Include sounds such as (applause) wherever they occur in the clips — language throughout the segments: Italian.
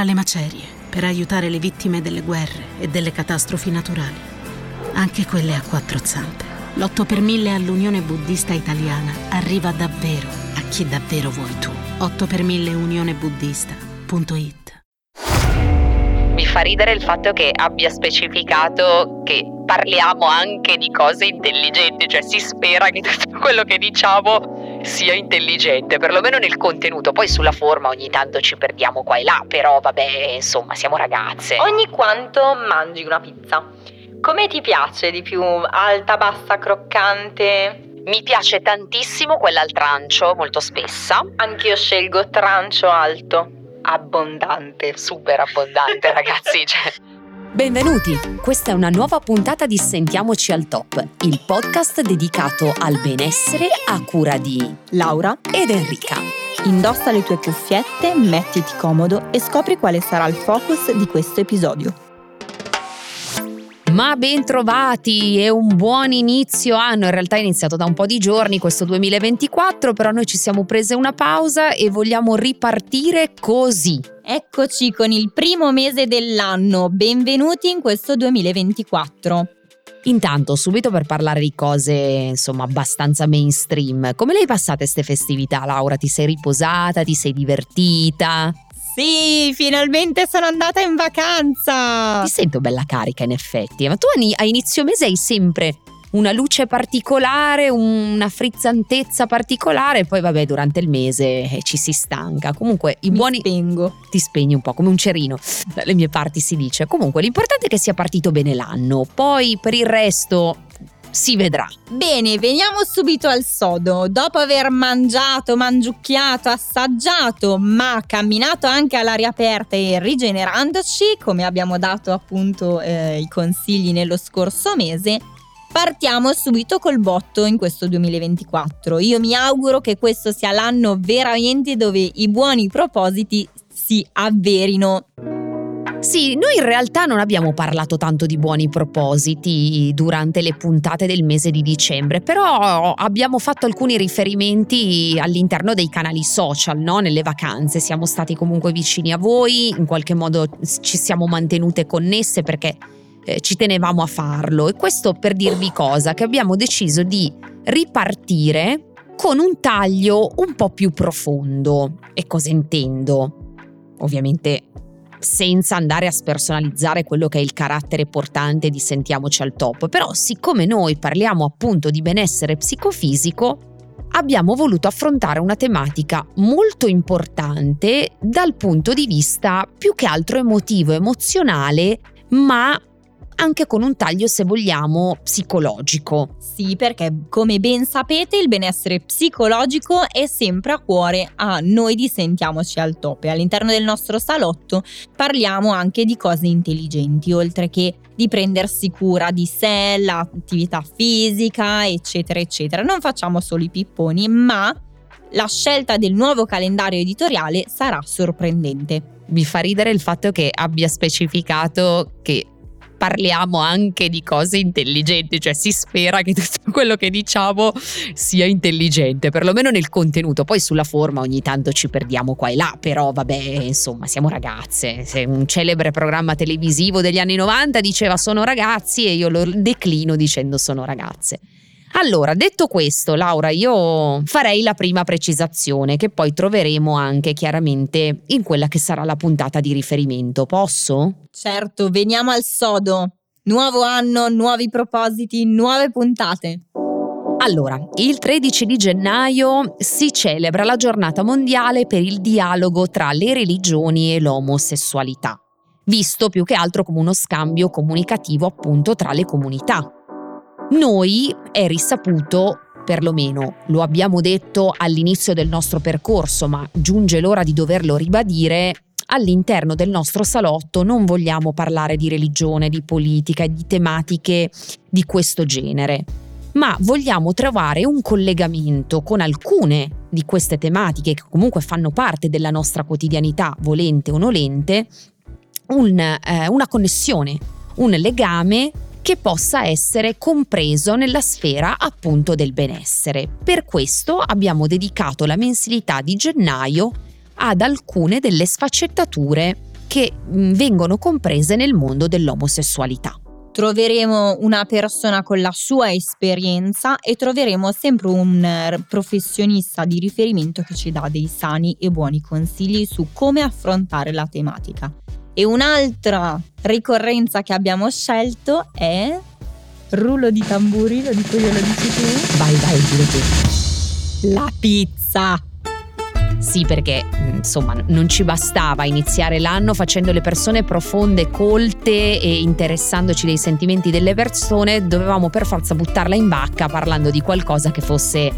tra le macerie per aiutare le vittime delle guerre e delle catastrofi naturali, anche quelle a quattro zampe. L'8 per 1000 all'Unione Buddista Italiana arriva davvero a chi davvero vuoi tu. 8 per 1000 unionebuddista.it Mi fa ridere il fatto che abbia specificato che parliamo anche di cose intelligenti, cioè si spera che tutto quello che diciamo sia intelligente, perlomeno nel contenuto, poi sulla forma ogni tanto ci perdiamo qua e là, però vabbè, insomma, siamo ragazze. Ogni quanto mangi una pizza. Come ti piace di più? Alta, bassa, croccante? Mi piace tantissimo quella al trancio, molto spessa. Anch'io scelgo trancio alto, abbondante. Super abbondante, (laughs) ragazzi. Cioè. Benvenuti! Questa è una nuova puntata di Sentiamoci al Top, il podcast dedicato al benessere a cura di Laura ed Enrica. Indossa le tue cuffiette, mettiti comodo e scopri quale sarà il focus di questo episodio. Ma ben trovati, è un buon inizio anno, in realtà è iniziato da un po' di giorni questo 2024, però noi ci siamo prese una pausa e vogliamo ripartire così. Eccoci con il primo mese dell'anno, benvenuti in questo 2024. Intanto, subito per parlare di cose, insomma, abbastanza mainstream, come le hai passate queste festività, Laura? Ti sei riposata? Ti sei divertita? Sì, finalmente sono andata in vacanza! Ti sento bella carica in effetti, ma tu a inizio mese hai sempre una luce particolare, una frizzantezza particolare, poi vabbè durante il mese eh, ci si stanca. Comunque i Mi buoni... spengo. Ti spegni un po' come un cerino, dalle mie parti si dice. Comunque l'importante è che sia partito bene l'anno, poi per il resto si vedrà. Bene, veniamo subito al sodo. Dopo aver mangiato, mangiucchiato, assaggiato, ma camminato anche all'aria aperta e rigenerandoci, come abbiamo dato appunto eh, i consigli nello scorso mese, partiamo subito col botto in questo 2024. Io mi auguro che questo sia l'anno veramente dove i buoni propositi si avverino. Sì, noi in realtà non abbiamo parlato tanto di buoni propositi durante le puntate del mese di dicembre, però abbiamo fatto alcuni riferimenti all'interno dei canali social, no? Nelle vacanze siamo stati comunque vicini a voi, in qualche modo ci siamo mantenute connesse perché eh, ci tenevamo a farlo e questo per dirvi cosa, che abbiamo deciso di ripartire con un taglio un po' più profondo. E cosa intendo? Ovviamente senza andare a spersonalizzare quello che è il carattere portante di Sentiamoci al top, però siccome noi parliamo appunto di benessere psicofisico, abbiamo voluto affrontare una tematica molto importante dal punto di vista più che altro emotivo, emozionale, ma anche con un taglio, se vogliamo, psicologico. Sì, perché come ben sapete il benessere psicologico è sempre a cuore a noi di Sentiamoci al top e all'interno del nostro salotto parliamo anche di cose intelligenti, oltre che di prendersi cura di sé, l'attività fisica, eccetera, eccetera. Non facciamo solo i pipponi, ma la scelta del nuovo calendario editoriale sarà sorprendente. Mi fa ridere il fatto che abbia specificato che parliamo anche di cose intelligenti, cioè si spera che tutto (laughs) quello che diciamo sia intelligente, perlomeno nel contenuto, poi sulla forma ogni tanto ci perdiamo qua e là, però vabbè, insomma, siamo ragazze. Se un celebre programma televisivo degli anni 90 diceva sono ragazzi e io lo declino dicendo sono ragazze. Allora, detto questo, Laura, io farei la prima precisazione che poi troveremo anche chiaramente in quella che sarà la puntata di riferimento. Posso? Certo, veniamo al sodo. Nuovo anno, nuovi propositi, nuove puntate. Allora, il 13 di gennaio si celebra la giornata mondiale per il dialogo tra le religioni e l'omosessualità, visto più che altro come uno scambio comunicativo appunto tra le comunità. Noi è risaputo, perlomeno lo abbiamo detto all'inizio del nostro percorso, ma giunge l'ora di doverlo ribadire, all'interno del nostro salotto non vogliamo parlare di religione, di politica e di tematiche di questo genere, ma vogliamo trovare un collegamento con alcune di queste tematiche che comunque fanno parte della nostra quotidianità, volente o nolente, un, eh, una connessione, un legame che possa essere compreso nella sfera appunto del benessere. Per questo abbiamo dedicato la mensilità di gennaio ad alcune delle sfaccettature che mh, vengono comprese nel mondo dell'omosessualità. Troveremo una persona con la sua esperienza e troveremo sempre un eh, professionista di riferimento che ci dà dei sani e buoni consigli su come affrontare la tematica. E un'altra ricorrenza che abbiamo scelto è rullo di tamburi, lo dico io, lo dici tu? Vai, vai, dillo tu. La pizza! Sì, perché insomma non ci bastava iniziare l'anno facendo le persone profonde, colte e interessandoci dei sentimenti delle persone, dovevamo per forza buttarla in bacca parlando di qualcosa che fosse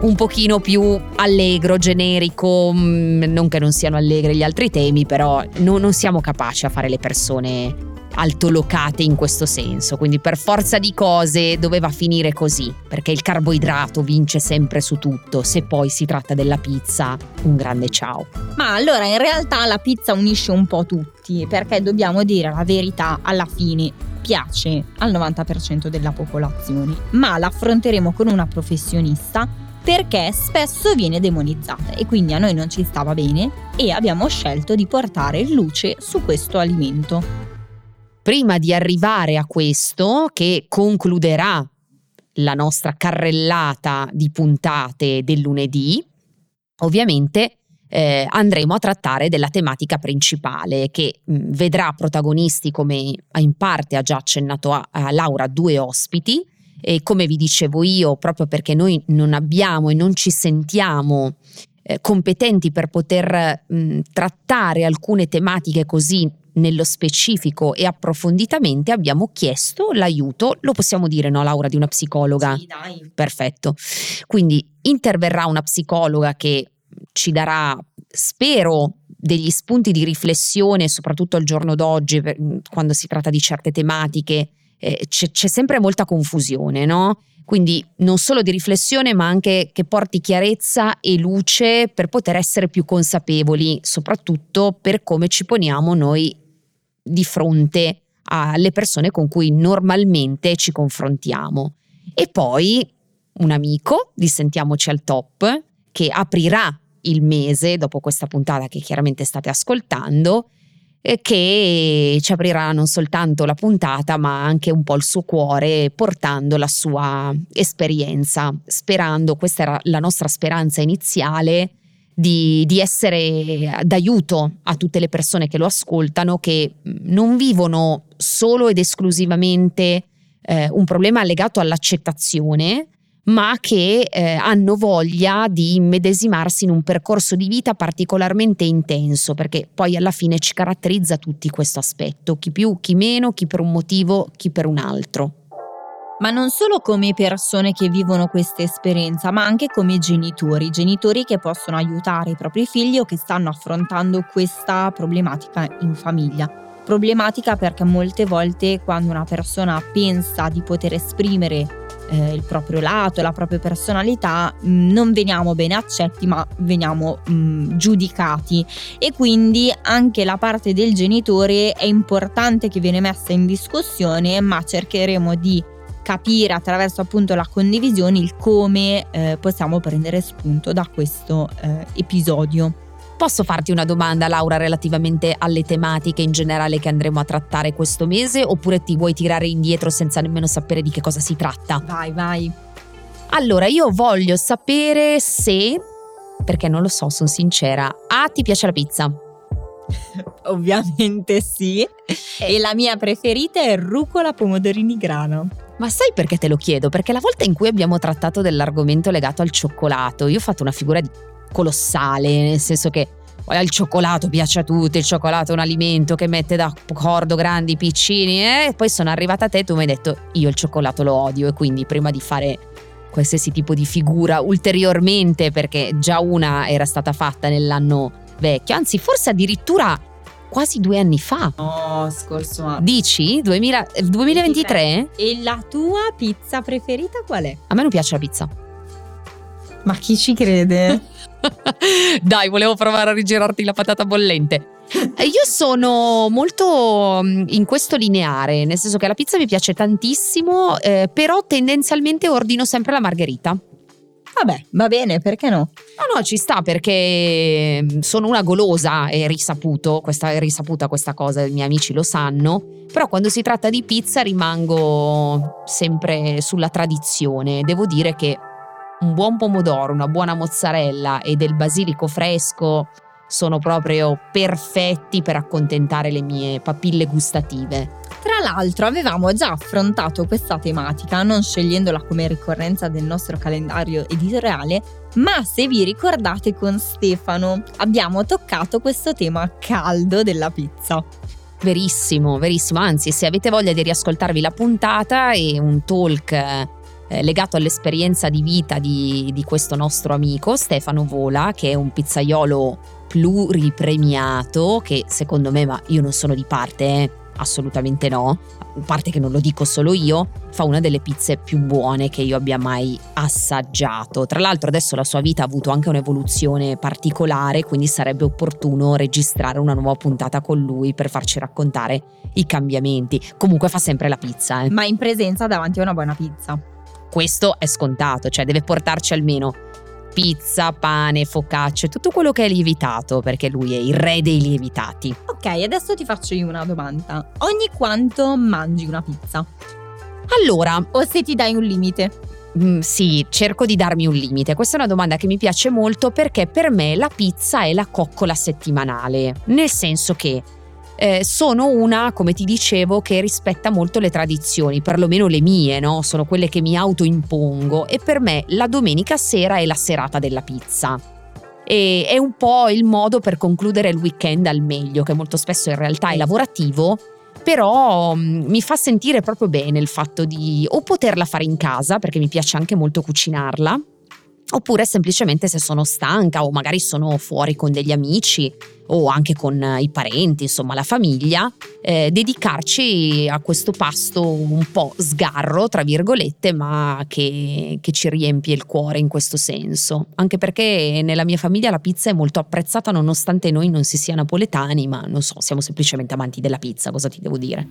un pochino più allegro, generico, non che non siano allegri gli altri temi, però no, non siamo capaci a fare le persone altolocate in questo senso, quindi per forza di cose doveva finire così, perché il carboidrato vince sempre su tutto, se poi si tratta della pizza, un grande ciao. Ma allora in realtà la pizza unisce un po' tutti, perché dobbiamo dire la verità, alla fine piace al 90% della popolazione, ma l'affronteremo con una professionista perché spesso viene demonizzata e quindi a noi non ci stava bene e abbiamo scelto di portare luce su questo alimento. Prima di arrivare a questo, che concluderà la nostra carrellata di puntate del lunedì, ovviamente eh, andremo a trattare della tematica principale che mh, vedrà protagonisti, come in parte ha già accennato a, a Laura, due ospiti. E come vi dicevo io, proprio perché noi non abbiamo e non ci sentiamo eh, competenti per poter mh, trattare alcune tematiche così nello specifico e approfonditamente abbiamo chiesto l'aiuto, lo possiamo dire no Laura, di una psicologa? Sì, dai. Perfetto. Quindi interverrà una psicologa che ci darà, spero, degli spunti di riflessione, soprattutto al giorno d'oggi, quando si tratta di certe tematiche. Eh, c'è, c'è sempre molta confusione, no? Quindi non solo di riflessione, ma anche che porti chiarezza e luce per poter essere più consapevoli, soprattutto per come ci poniamo noi di fronte alle persone con cui normalmente ci confrontiamo. E poi un amico di Sentiamoci al Top che aprirà il mese dopo questa puntata che chiaramente state ascoltando che ci aprirà non soltanto la puntata ma anche un po' il suo cuore portando la sua esperienza sperando questa era la nostra speranza iniziale di, di, essere d'aiuto a tutte le persone che lo ascoltano, che non vivono solo ed esclusivamente eh, un problema legato all'accettazione, ma che eh, hanno voglia di immedesimarsi in un percorso di vita particolarmente intenso, perché poi alla fine ci caratterizza tutti questo aspetto, chi più, chi meno, chi per un motivo, chi per un altro ma non solo come persone che vivono questa esperienza, ma anche come genitori, genitori che possono aiutare i propri figli o che stanno affrontando questa problematica in famiglia. Problematica perché molte volte quando una persona pensa di poter esprimere eh, il proprio lato, la propria personalità, mh, mm, non veniamo bene accetti, ma veniamo mh, mm, giudicati. E quindi anche la parte del genitore è importante che viene messa in discussione, ma cercheremo di capire attraverso appunto la condivisione il come eh, possiamo prendere spunto da questo eh, episodio. Posso farti una domanda Laura relativamente alle tematiche in generale che andremo a trattare questo mese oppure ti vuoi tirare indietro senza nemmeno sapere di che cosa si tratta? Vai, vai. Allora, io voglio sapere se, perché non lo so, sono sincera, A ti piace la pizza? (laughs) Ovviamente sì. E la mia preferita è rucola pomodorini grano. Ma sai perché te lo chiedo? Perché la volta in cui abbiamo trattato dell'argomento legato al cioccolato, io ho fatto una figura colossale, nel senso che il cioccolato piace a tutti, il cioccolato è un alimento che mette d'accordo grandi, piccini, eh? e poi sono arrivata a te e tu mi hai detto io il cioccolato lo odio e quindi prima di fare qualsiasi tipo di figura ulteriormente, perché già una era stata fatta nell'anno vecchio, anzi forse addirittura quasi due anni fa. Oh, scorso anno. Dici? 2000, 2023? E la tua pizza preferita qual è? A me non piace la pizza. Ma chi ci crede? (laughs) Dai, volevo provare a rigirarti la patata bollente. Io sono molto mm, in questo lineare, nel senso che la pizza mi piace tantissimo, eh, però tendenzialmente ordino sempre la margherita. Vabbè, va bene, perché no? No, no, ci sta perché mm, sono una golosa, è risaputo, questa, è risaputa questa cosa, i miei amici lo sanno, però quando si tratta di pizza rimango sempre sulla tradizione. Devo dire che un buon pomodoro, una buona mozzarella e del basilico fresco sono proprio perfetti per accontentare le mie papille gustative. Tra l'altro avevamo già affrontato questa tematica non scegliendola come ricorrenza del nostro calendario editoriale, ma se vi ricordate con Stefano abbiamo toccato questo tema caldo della pizza. Verissimo, verissimo, anzi se avete voglia di riascoltarvi la puntata e un talk eh, legato all'esperienza di vita di, di questo nostro amico Stefano Vola, che è un pizzaiolo pluripremiato, che secondo me, ma io non sono di parte, eh, assolutamente no, a parte che non lo dico solo io, fa una delle pizze più buone che io abbia mai assaggiato. Tra l'altro adesso la sua vita ha avuto anche un'evoluzione particolare, quindi sarebbe opportuno registrare una nuova puntata con lui per farci raccontare i cambiamenti. Comunque fa sempre la pizza. Eh. Ma in presenza davanti a una buona pizza. Questo è scontato, cioè deve portarci almeno pizza, pane, focacce, tutto quello che è lievitato, perché lui è il re dei lievitati. Ok, adesso ti faccio io una domanda. Ogni quanto mangi una pizza? Allora, O se ti dai un limite? mm, sì, cerco di darmi un limite. Questa è una domanda che mi piace molto perché per me la pizza è la coccola settimanale, nel senso che eh, sono una, come ti dicevo, che rispetta molto le tradizioni, perlomeno le mie, no? Sono quelle che mi autoimpongo e per me la domenica sera è la serata della pizza. E è un po' il modo per concludere il weekend al meglio, che molto spesso in realtà è lavorativo, però mm, mi fa sentire proprio bene il fatto di o poterla fare in casa, perché mi piace anche molto cucinarla, oppure semplicemente se sono stanca o magari sono fuori con degli amici o anche con eh, i parenti, insomma la famiglia, eh, dedicarci a questo pasto un po' sgarro, tra virgolette, ma che, che ci riempie il cuore in questo senso. Anche perché nella mia famiglia la pizza è molto apprezzata nonostante noi non si sia napoletani, ma non so, siamo semplicemente amanti della pizza, cosa ti devo dire?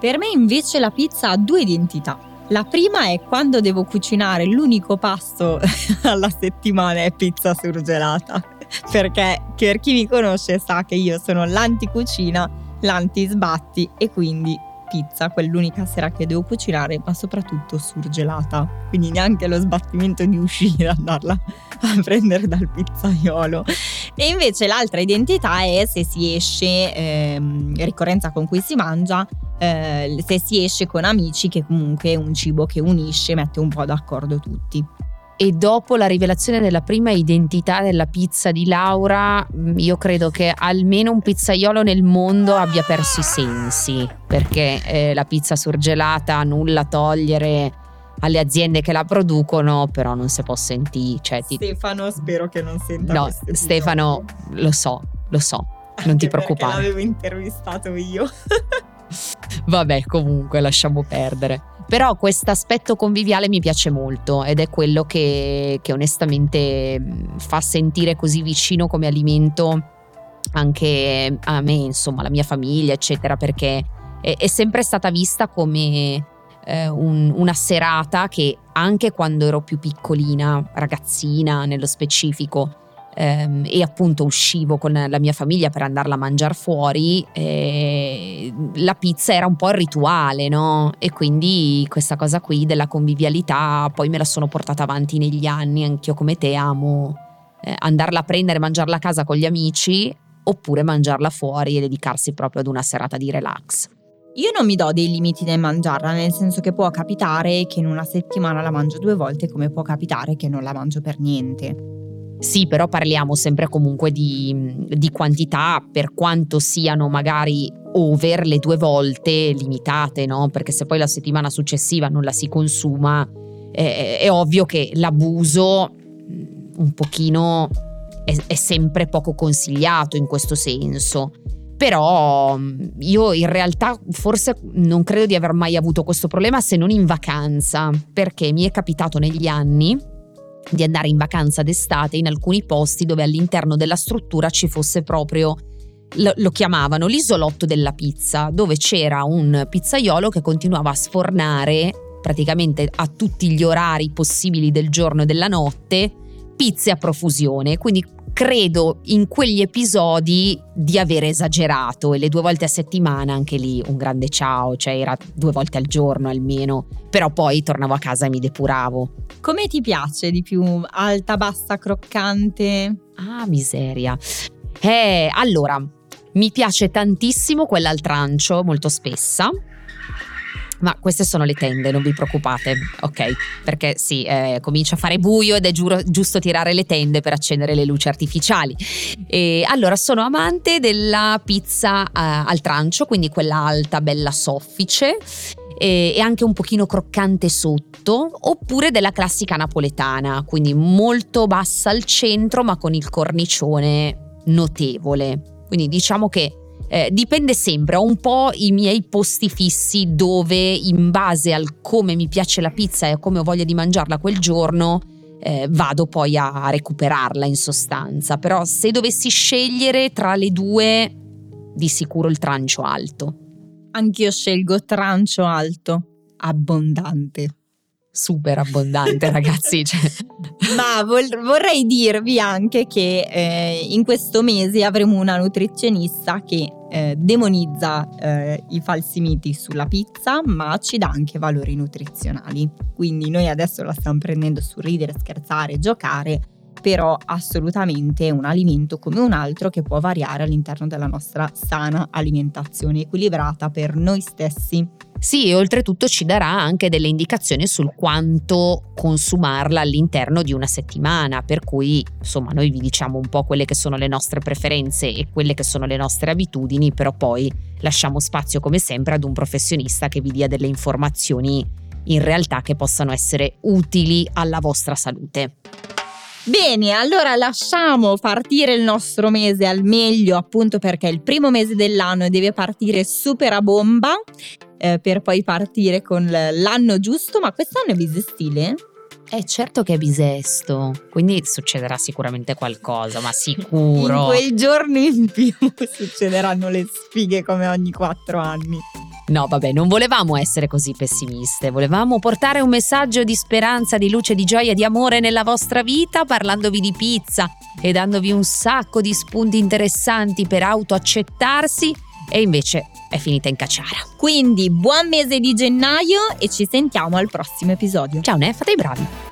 Per me invece la pizza ha due identità. La prima è quando devo cucinare l'unico pasto (laughs) alla settimana è pizza surgelata. Perché per chi mi conosce sa che io sono l'anticucina, l'anti-sbatti e quindi pizza, quell'unica sera che devo cucinare, ma soprattutto surgelata. Quindi neanche lo sbattimento di uscire (laughs) andarla a prendere dal pizzaiolo. E invece l'altra identità è se si esce, ehm, ricorrenza con cui si mangia, eh, se si esce con amici, che comunque è un cibo che unisce, mette un po' d'accordo tutti. E dopo la rivelazione della prima identità della pizza di Laura, mh, io credo che almeno un pizzaiolo nel mondo abbia perso i sensi, perché eh, la pizza surgelata nulla togliere alle aziende che la producono, però non si può sentire. Cioè, ti- Stefano, spero che non senta no. Stefano, lo so, lo so, non ti Anche preoccupare. L'avevo intervistato io. (laughs) Vabbè, comunque lasciamo perdere. Però questo aspetto conviviale mi piace molto ed è quello che, che onestamente mh, fa sentire così vicino come alimento anche a me, insomma, la mia famiglia, eccetera, perché è, è sempre stata vista come eh, un- una serata che anche quando ero più piccolina, ragazzina nello specifico, ehm, e appunto uscivo con la mia famiglia per andarla a mangiare fuori, eh, la pizza era un po' il rituale, no? E quindi questa cosa qui della convivialità poi me la sono portata avanti negli anni, anch'io come te amo eh, andarla a prendere, mangiarla a casa con gli amici oppure mangiarla fuori e dedicarsi proprio ad una serata di relax. Io non mi do dei limiti nel mangiarla, nel senso che può capitare che in una settimana la mangio due volte, come può capitare che non la mangio per niente. Sì, però parliamo sempre comunque di, di quantità, per quanto siano magari over le due volte limitate, no? Perché se poi la settimana successiva non la si consuma, eh, è ovvio che l'abuso un pochino è, è sempre poco consigliato in questo senso. Però io in realtà forse non credo di aver mai avuto questo problema se non in vacanza, perché mi è capitato negli anni di andare in vacanza d'estate in alcuni posti dove all'interno della struttura ci fosse proprio lo, chiamavano l'isolotto della pizza, dove c'era un pizzaiolo che continuava a sfornare praticamente a tutti gli orari possibili del giorno e della notte, pizze a profusione, quindi credo in quegli episodi di aver esagerato e le due volte a settimana anche lì un grande ciao, cioè era due volte al giorno almeno, però poi tornavo a casa e mi depuravo. Come ti piace di più? Alta, bassa, croccante? Ah, miseria. Eh, allora, mi piace tantissimo quella al trancio, molto spessa. Ma queste sono le tende, non vi preoccupate, ok? Perché sì, eh, comincia a fare buio ed è giuro, giusto tirare le tende per accendere le luci artificiali. E allora, sono amante della pizza eh, al trancio, quindi quella alta, bella soffice e anche un pochino croccante sotto, oppure della classica napoletana, quindi molto bassa al centro ma con il cornicione notevole. Quindi diciamo che eh, dipende sempre, ho un po' i miei posti fissi dove in base al come mi piace la pizza e a come ho voglia di mangiarla quel giorno eh, vado poi a recuperarla in sostanza. Però se dovessi scegliere tra le due, di sicuro il trancio alto. Anch'io scelgo trancio alto, abbondante super abbondante, ragazzi. Cioè. (laughs) Ma vol- vorrei dirvi anche che eh, in questo mese avremo una nutrizionista che eh, demonizza eh, i falsi miti sulla pizza, ma ci dà anche valori nutrizionali. Quindi noi adesso la stiamo prendendo su ridere, scherzare, giocare però assolutamente un alimento come un altro che può variare all'interno della nostra sana alimentazione equilibrata per noi stessi. Sì, e oltretutto ci darà anche delle indicazioni sul quanto consumarla all'interno di una settimana, per cui insomma noi vi diciamo un po' quelle che sono le nostre preferenze e quelle che sono le nostre abitudini, però poi lasciamo spazio come sempre ad un professionista che vi dia delle informazioni in realtà che possano essere utili alla vostra salute. Bene, allora lasciamo partire il nostro mese al meglio, appunto perché è il primo mese dell'anno e deve partire super a bomba eh, per poi partire con l'anno giusto. Ma quest'anno è bisestile? Eh certo che è bisesto, quindi succederà sicuramente qualcosa, ma sicuro. In quei giorni in più (laughs) succederanno le sfighe come ogni quattro anni. No, vabbè, non volevamo essere così pessimiste, volevamo portare un messaggio di speranza, di luce, di gioia, di amore nella vostra vita, parlandovi di pizza e dandovi un sacco di spunti interessanti per autoaccettarsi e invece è finita in cacciara. Quindi buon mese di gennaio e ci sentiamo al prossimo episodio. Ciao Ne, fate i bravi.